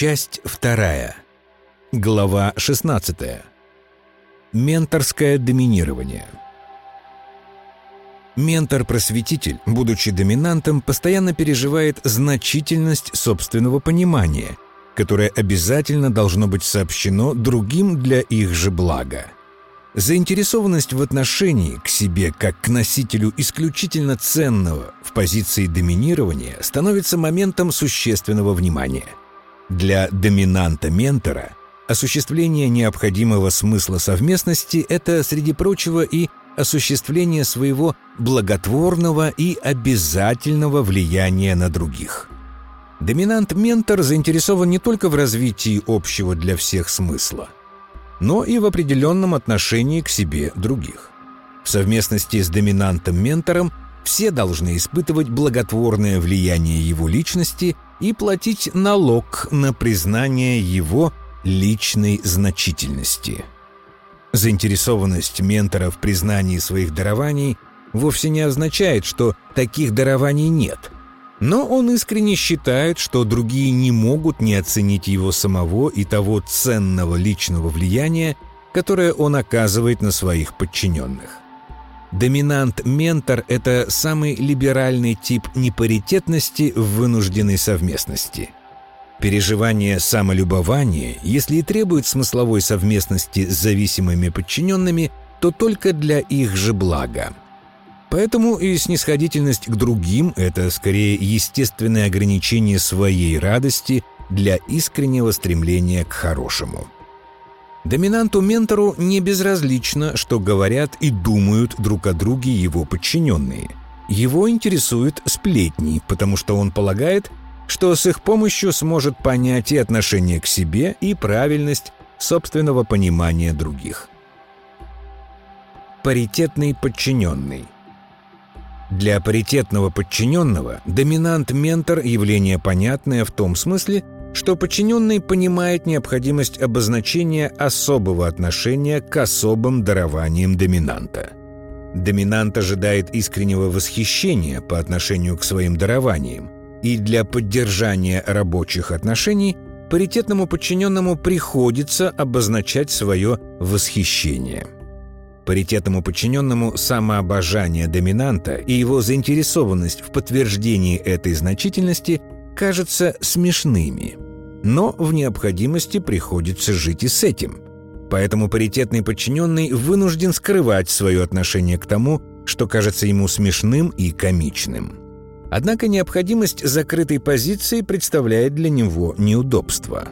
Часть вторая. Глава 16. Менторское доминирование. Ментор-просветитель, будучи доминантом, постоянно переживает значительность собственного понимания, которое обязательно должно быть сообщено другим для их же блага. Заинтересованность в отношении к себе как к носителю исключительно ценного в позиции доминирования становится моментом существенного внимания. Для доминанта-ментора осуществление необходимого смысла совместности – это, среди прочего, и осуществление своего благотворного и обязательного влияния на других. Доминант-ментор заинтересован не только в развитии общего для всех смысла, но и в определенном отношении к себе других. В совместности с доминантом-ментором все должны испытывать благотворное влияние его личности и платить налог на признание его личной значительности – Заинтересованность ментора в признании своих дарований вовсе не означает, что таких дарований нет. Но он искренне считает, что другие не могут не оценить его самого и того ценного личного влияния, которое он оказывает на своих подчиненных. Доминант-ментор – это самый либеральный тип непаритетности в вынужденной совместности – Переживание самолюбования, если и требует смысловой совместности с зависимыми подчиненными, то только для их же блага. Поэтому и снисходительность к другим – это скорее естественное ограничение своей радости для искреннего стремления к хорошему. Доминанту-ментору не безразлично, что говорят и думают друг о друге его подчиненные. Его интересуют сплетни, потому что он полагает, что с их помощью сможет понять и отношение к себе, и правильность собственного понимания других. Паритетный подчиненный Для паритетного подчиненного доминант-ментор – явление понятное в том смысле, что подчиненный понимает необходимость обозначения особого отношения к особым дарованиям доминанта. Доминант ожидает искреннего восхищения по отношению к своим дарованиям, и для поддержания рабочих отношений паритетному подчиненному приходится обозначать свое восхищение. Паритетному подчиненному самообожание доминанта и его заинтересованность в подтверждении этой значительности кажутся смешными. Но в необходимости приходится жить и с этим. Поэтому паритетный подчиненный вынужден скрывать свое отношение к тому, что кажется ему смешным и комичным. Однако необходимость закрытой позиции представляет для него неудобство.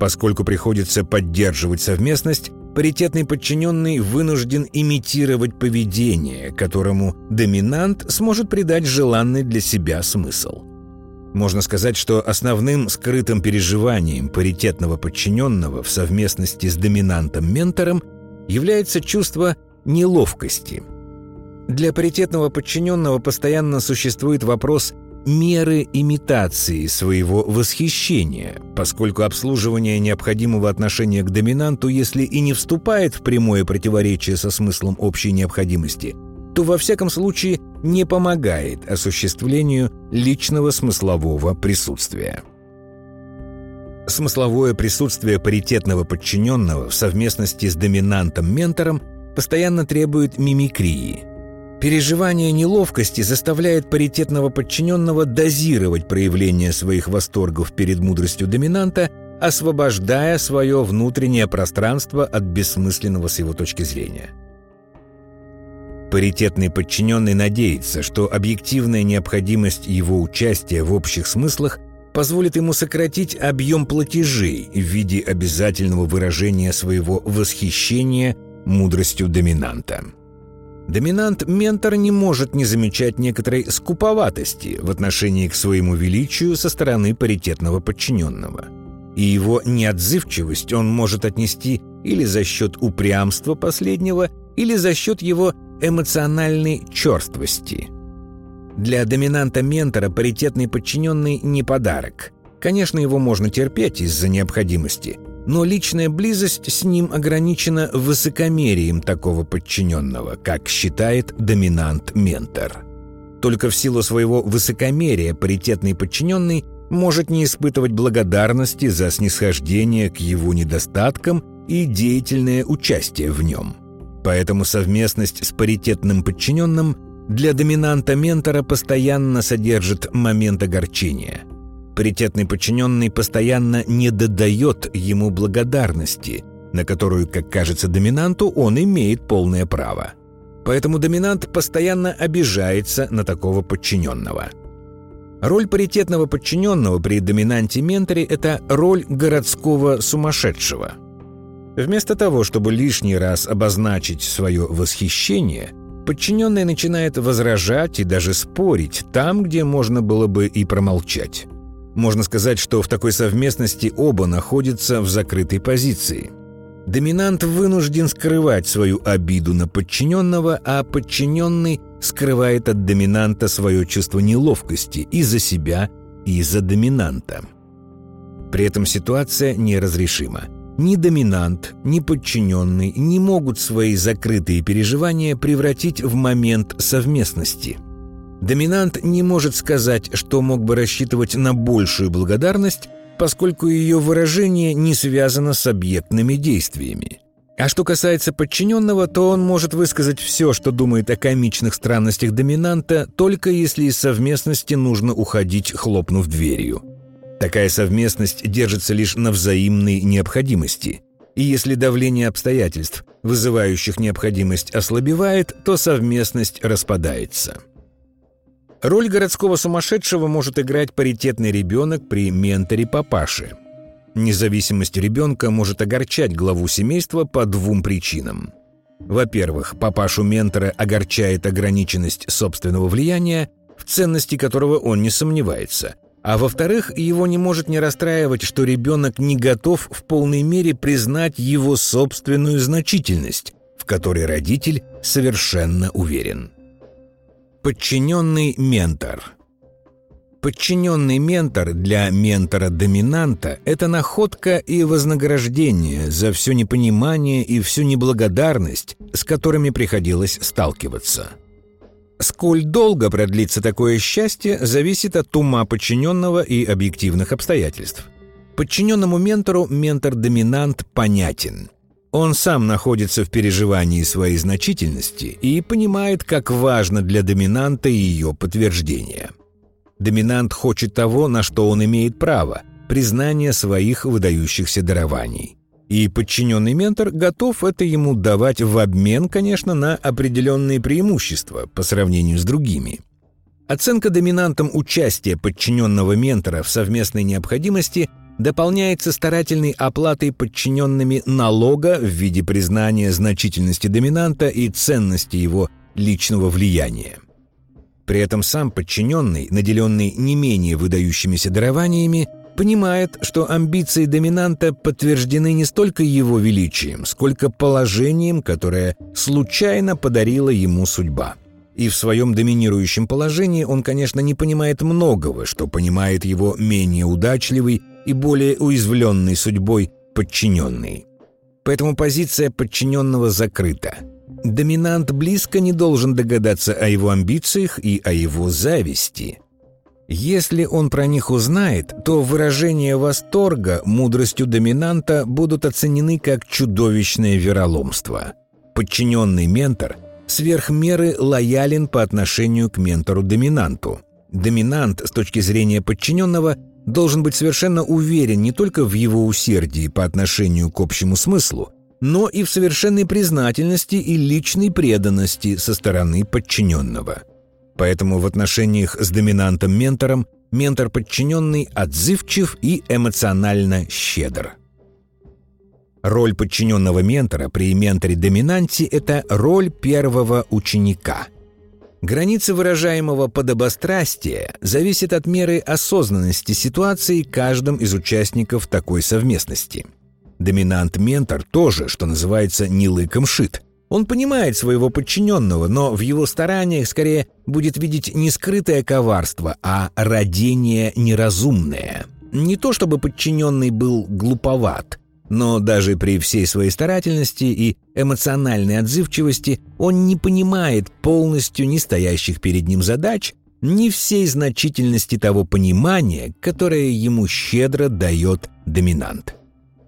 Поскольку приходится поддерживать совместность, паритетный подчиненный вынужден имитировать поведение, которому доминант сможет придать желанный для себя смысл. Можно сказать, что основным скрытым переживанием паритетного подчиненного в совместности с доминантом-ментором является чувство неловкости – для паритетного подчиненного постоянно существует вопрос меры имитации своего восхищения, поскольку обслуживание необходимого отношения к доминанту, если и не вступает в прямое противоречие со смыслом общей необходимости, то во всяком случае не помогает осуществлению личного смыслового присутствия. Смысловое присутствие паритетного подчиненного в совместности с доминантом-ментором постоянно требует мимикрии – Переживание неловкости заставляет паритетного подчиненного дозировать проявление своих восторгов перед мудростью доминанта, освобождая свое внутреннее пространство от бессмысленного с его точки зрения. Паритетный подчиненный надеется, что объективная необходимость его участия в общих смыслах позволит ему сократить объем платежей в виде обязательного выражения своего восхищения мудростью доминанта. Доминант-ментор не может не замечать некоторой скуповатости в отношении к своему величию со стороны паритетного подчиненного. И его неотзывчивость он может отнести или за счет упрямства последнего, или за счет его эмоциональной черствости. Для доминанта-ментора паритетный подчиненный не подарок. Конечно, его можно терпеть из-за необходимости, но личная близость с ним ограничена высокомерием такого подчиненного, как считает доминант-ментор. Только в силу своего высокомерия паритетный подчиненный может не испытывать благодарности за снисхождение к его недостаткам и деятельное участие в нем. Поэтому совместность с паритетным подчиненным для доминанта-ментора постоянно содержит момент огорчения. Паритетный подчиненный постоянно не додает ему благодарности, на которую, как кажется доминанту, он имеет полное право. Поэтому доминант постоянно обижается на такого подчиненного. Роль паритетного подчиненного при доминанте-менторе – это роль городского сумасшедшего. Вместо того, чтобы лишний раз обозначить свое восхищение, подчиненный начинает возражать и даже спорить там, где можно было бы и промолчать. Можно сказать, что в такой совместности оба находятся в закрытой позиции – Доминант вынужден скрывать свою обиду на подчиненного, а подчиненный скрывает от доминанта свое чувство неловкости и за себя, и за доминанта. При этом ситуация неразрешима. Ни доминант, ни подчиненный не могут свои закрытые переживания превратить в момент совместности. Доминант не может сказать, что мог бы рассчитывать на большую благодарность, поскольку ее выражение не связано с объектными действиями. А что касается подчиненного, то он может высказать все, что думает о комичных странностях доминанта, только если из совместности нужно уходить, хлопнув дверью. Такая совместность держится лишь на взаимной необходимости. И если давление обстоятельств, вызывающих необходимость, ослабевает, то совместность распадается. Роль городского сумасшедшего может играть паритетный ребенок при менторе папаши. Независимость ребенка может огорчать главу семейства по двум причинам. Во-первых, папашу-ментора огорчает ограниченность собственного влияния, в ценности которого он не сомневается. А во-вторых, его не может не расстраивать, что ребенок не готов в полной мере признать его собственную значительность, в которой родитель совершенно уверен. Подчиненный ментор Подчиненный ментор для ментора-доминанта – это находка и вознаграждение за все непонимание и всю неблагодарность, с которыми приходилось сталкиваться. Сколь долго продлится такое счастье, зависит от ума подчиненного и объективных обстоятельств. Подчиненному ментору ментор-доминант понятен – он сам находится в переживании своей значительности и понимает, как важно для доминанта ее подтверждение. Доминант хочет того, на что он имеет право – признание своих выдающихся дарований. И подчиненный ментор готов это ему давать в обмен, конечно, на определенные преимущества по сравнению с другими. Оценка доминантом участия подчиненного ментора в совместной необходимости дополняется старательной оплатой подчиненными налога в виде признания значительности доминанта и ценности его личного влияния. При этом сам подчиненный, наделенный не менее выдающимися дарованиями, понимает, что амбиции доминанта подтверждены не столько его величием, сколько положением, которое случайно подарила ему судьба. И в своем доминирующем положении он, конечно, не понимает многого, что понимает его менее удачливый и более уязвленный судьбой подчиненный. Поэтому позиция подчиненного закрыта. Доминант близко не должен догадаться о его амбициях и о его зависти. Если он про них узнает, то выражения восторга мудростью доминанта будут оценены как чудовищное вероломство. Подчиненный ментор сверх меры лоялен по отношению к ментору-доминанту. Доминант, с точки зрения подчиненного, должен быть совершенно уверен не только в его усердии по отношению к общему смыслу, но и в совершенной признательности и личной преданности со стороны подчиненного. Поэтому в отношениях с доминантом-ментором ментор-подчиненный отзывчив и эмоционально щедр. Роль подчиненного ментора при менторе-доминанте – это роль первого ученика – Граница выражаемого подобострастия зависит от меры осознанности ситуации каждым из участников такой совместности. Доминант-ментор тоже, что называется, не лыком шит. Он понимает своего подчиненного, но в его стараниях скорее будет видеть не скрытое коварство, а родение неразумное. Не то чтобы подчиненный был глуповат, но даже при всей своей старательности и эмоциональной отзывчивости он не понимает полностью не стоящих перед ним задач ни всей значительности того понимания, которое ему щедро дает доминант.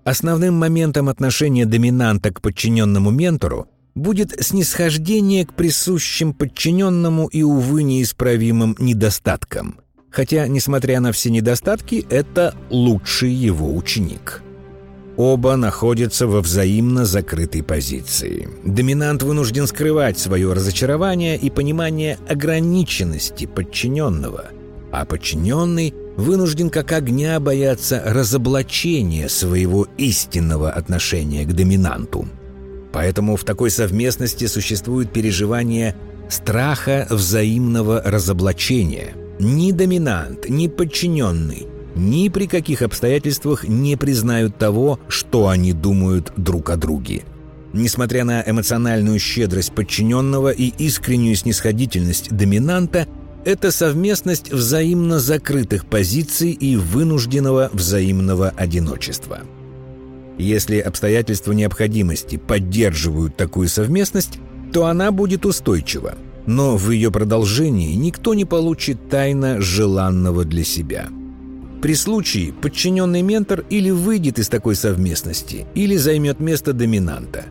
Основным моментом отношения доминанта к подчиненному ментору будет снисхождение к присущим подчиненному и, увы, неисправимым недостаткам. Хотя, несмотря на все недостатки, это лучший его ученик. Оба находятся во взаимно закрытой позиции. Доминант вынужден скрывать свое разочарование и понимание ограниченности подчиненного, а подчиненный вынужден как огня бояться разоблачения своего истинного отношения к доминанту. Поэтому в такой совместности существует переживание страха взаимного разоблачения. Ни доминант, ни подчиненный ни при каких обстоятельствах не признают того, что они думают друг о друге. Несмотря на эмоциональную щедрость подчиненного и искреннюю снисходительность доминанта, это совместность взаимно закрытых позиций и вынужденного взаимного одиночества. Если обстоятельства необходимости поддерживают такую совместность, то она будет устойчива, но в ее продолжении никто не получит тайно желанного для себя – при случае подчиненный ментор или выйдет из такой совместности, или займет место доминанта.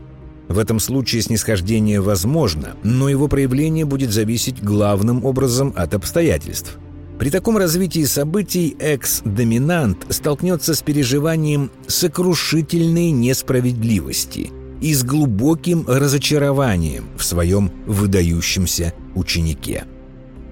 В этом случае снисхождение возможно, но его проявление будет зависеть главным образом от обстоятельств. При таком развитии событий экс-доминант столкнется с переживанием сокрушительной несправедливости и с глубоким разочарованием в своем выдающемся ученике.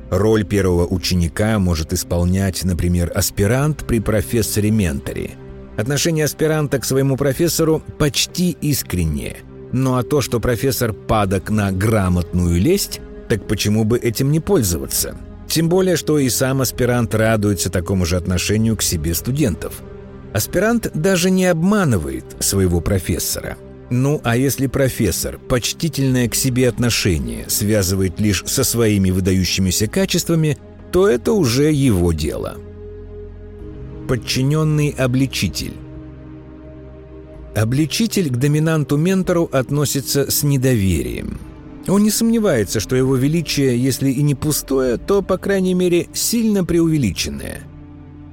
Роль первого ученика может исполнять, например, аспирант при профессоре-менторе. Отношение аспиранта к своему профессору почти искреннее. Ну а то, что профессор падок на грамотную лесть, так почему бы этим не пользоваться? Тем более, что и сам аспирант радуется такому же отношению к себе студентов. Аспирант даже не обманывает своего профессора – ну, а если профессор почтительное к себе отношение связывает лишь со своими выдающимися качествами, то это уже его дело. Подчиненный обличитель Обличитель к доминанту-ментору относится с недоверием. Он не сомневается, что его величие, если и не пустое, то, по крайней мере, сильно преувеличенное –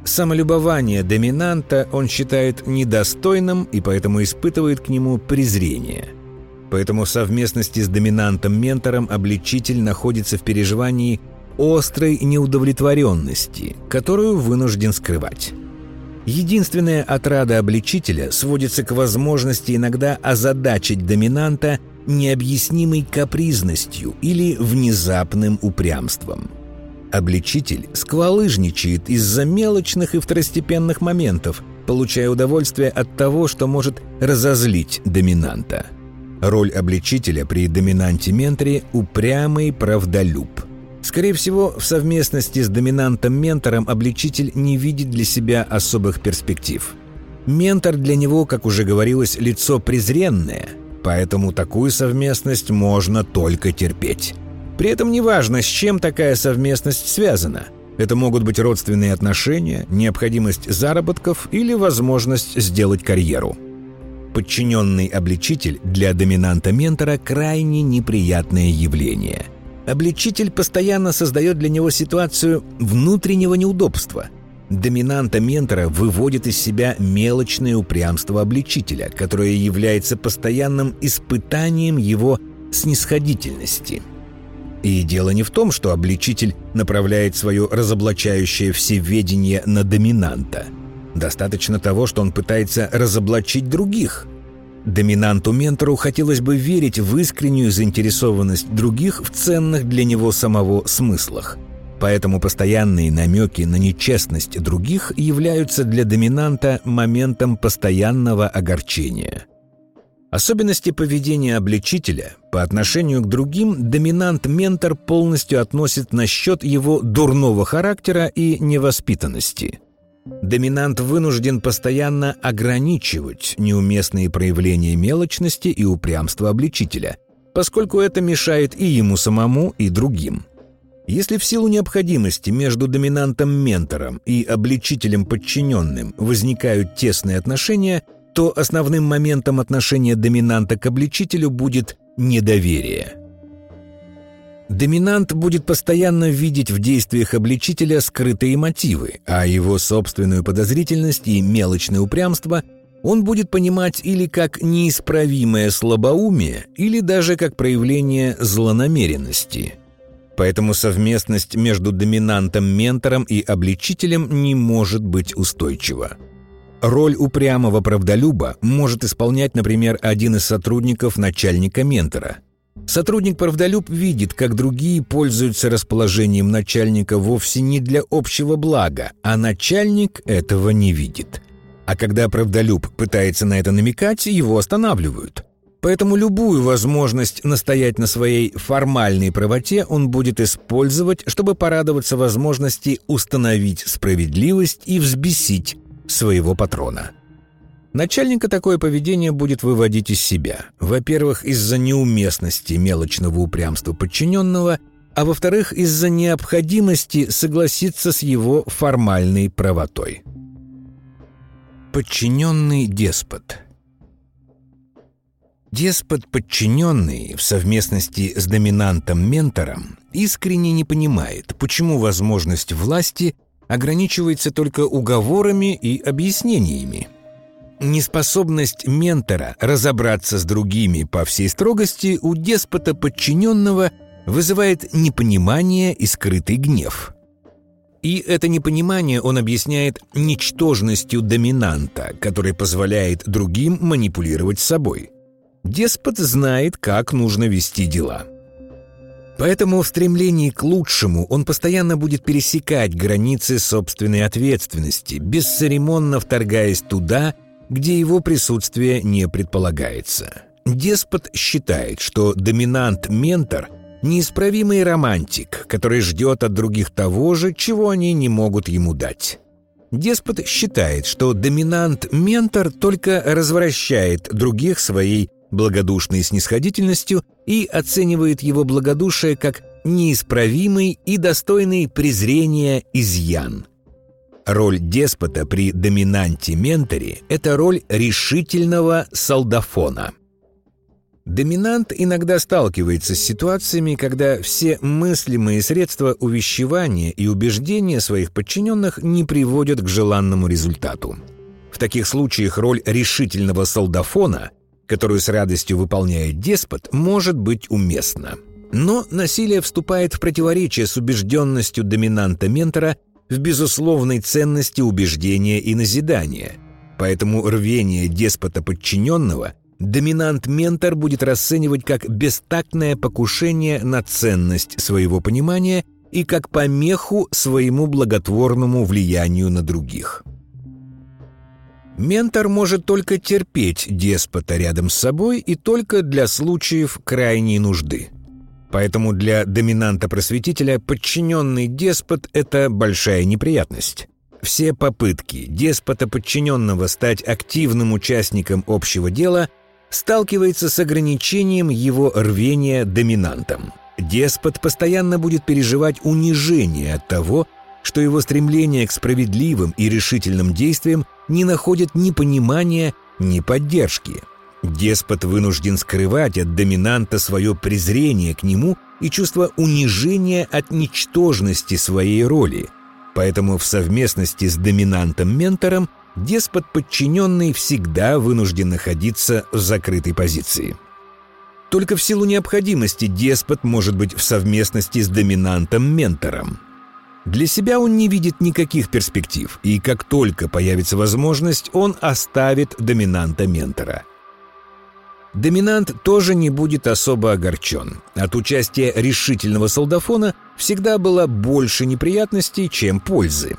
Самолюбование доминанта он считает недостойным и поэтому испытывает к нему презрение. Поэтому в совместности с доминантом-ментором обличитель находится в переживании острой неудовлетворенности, которую вынужден скрывать. Единственная отрада обличителя сводится к возможности иногда озадачить доминанта необъяснимой капризностью или внезапным упрямством – Обличитель сквалыжничает из-за мелочных и второстепенных моментов, получая удовольствие от того, что может разозлить доминанта. Роль обличителя при доминанте-менторе – упрямый правдолюб. Скорее всего, в совместности с доминантом-ментором обличитель не видит для себя особых перспектив. Ментор для него, как уже говорилось, лицо презренное, поэтому такую совместность можно только терпеть. При этом неважно, с чем такая совместность связана. Это могут быть родственные отношения, необходимость заработков или возможность сделать карьеру. Подчиненный обличитель для доминанта-ментора крайне неприятное явление. Обличитель постоянно создает для него ситуацию внутреннего неудобства. Доминанта-ментора выводит из себя мелочное упрямство обличителя, которое является постоянным испытанием его снисходительности – и дело не в том, что обличитель направляет свое разоблачающее всеведение на доминанта. Достаточно того, что он пытается разоблачить других. Доминанту-ментору хотелось бы верить в искреннюю заинтересованность других в ценных для него самого смыслах. Поэтому постоянные намеки на нечестность других являются для доминанта моментом постоянного огорчения – Особенности поведения обличителя по отношению к другим доминант-ментор полностью относит на счет его дурного характера и невоспитанности. Доминант вынужден постоянно ограничивать неуместные проявления мелочности и упрямства обличителя, поскольку это мешает и ему самому, и другим. Если в силу необходимости между доминантом-ментором и обличителем-подчиненным возникают тесные отношения – то основным моментом отношения доминанта к обличителю будет недоверие. Доминант будет постоянно видеть в действиях обличителя скрытые мотивы, а его собственную подозрительность и мелочное упрямство он будет понимать или как неисправимое слабоумие, или даже как проявление злонамеренности. Поэтому совместность между доминантом-ментором и обличителем не может быть устойчива. Роль упрямого правдолюба может исполнять, например, один из сотрудников начальника-ментора – Сотрудник-правдолюб видит, как другие пользуются расположением начальника вовсе не для общего блага, а начальник этого не видит. А когда правдолюб пытается на это намекать, его останавливают. Поэтому любую возможность настоять на своей формальной правоте он будет использовать, чтобы порадоваться возможности установить справедливость и взбесить своего патрона. Начальника такое поведение будет выводить из себя. Во-первых, из-за неуместности мелочного упрямства подчиненного, а во-вторых, из-за необходимости согласиться с его формальной правотой. Подчиненный деспот Деспот-подчиненный в совместности с доминантом-ментором искренне не понимает, почему возможность власти ограничивается только уговорами и объяснениями – Неспособность ментора разобраться с другими по всей строгости у деспота подчиненного вызывает непонимание и скрытый гнев. И это непонимание он объясняет ничтожностью доминанта, который позволяет другим манипулировать собой. Деспот знает, как нужно вести дела. Поэтому в стремлении к лучшему он постоянно будет пересекать границы собственной ответственности, бесцеремонно вторгаясь туда, где его присутствие не предполагается. Деспот считает, что доминант-ментор – неисправимый романтик, который ждет от других того же, чего они не могут ему дать. Деспот считает, что доминант-ментор только развращает других своей благодушной снисходительностью и оценивает его благодушие как неисправимый и достойный презрения изъян – Роль деспота при доминанте-менторе – это роль решительного солдафона. Доминант иногда сталкивается с ситуациями, когда все мыслимые средства увещевания и убеждения своих подчиненных не приводят к желанному результату. В таких случаях роль решительного солдафона, которую с радостью выполняет деспот, может быть уместна. Но насилие вступает в противоречие с убежденностью доминанта-ментора в безусловной ценности убеждения и назидания. Поэтому рвение деспота подчиненного доминант-ментор будет расценивать как бестактное покушение на ценность своего понимания и как помеху своему благотворному влиянию на других. Ментор может только терпеть деспота рядом с собой и только для случаев крайней нужды – Поэтому для доминанта-просветителя подчиненный деспот – это большая неприятность. Все попытки деспота-подчиненного стать активным участником общего дела сталкивается с ограничением его рвения доминантом. Деспот постоянно будет переживать унижение от того, что его стремление к справедливым и решительным действиям не находит ни понимания, ни поддержки – Деспот вынужден скрывать от доминанта свое презрение к нему и чувство унижения от ничтожности своей роли. Поэтому в совместности с доминантом-ментором деспот подчиненный всегда вынужден находиться в закрытой позиции. Только в силу необходимости деспот может быть в совместности с доминантом-ментором. Для себя он не видит никаких перспектив, и как только появится возможность, он оставит доминанта-ментора – Доминант тоже не будет особо огорчен. От участия решительного солдафона всегда было больше неприятностей, чем пользы.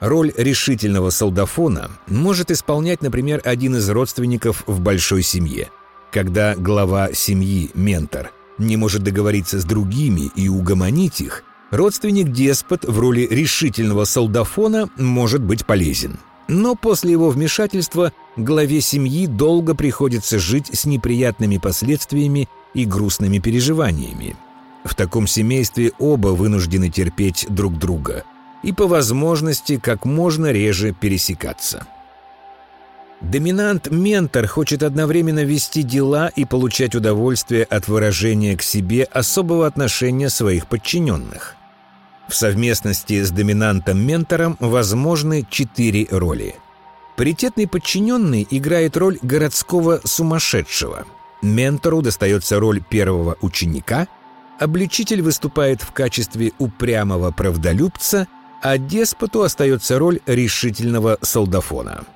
Роль решительного солдафона может исполнять, например, один из родственников в большой семье. Когда глава семьи, ментор, не может договориться с другими и угомонить их, родственник-деспот в роли решительного солдафона может быть полезен – но после его вмешательства главе семьи долго приходится жить с неприятными последствиями и грустными переживаниями. В таком семействе оба вынуждены терпеть друг друга и по возможности как можно реже пересекаться. Доминант-ментор хочет одновременно вести дела и получать удовольствие от выражения к себе особого отношения своих подчиненных. В совместности с доминантом-ментором возможны четыре роли. Паритетный подчиненный играет роль городского сумасшедшего. Ментору достается роль первого ученика, обличитель выступает в качестве упрямого правдолюбца, а деспоту остается роль решительного солдафона –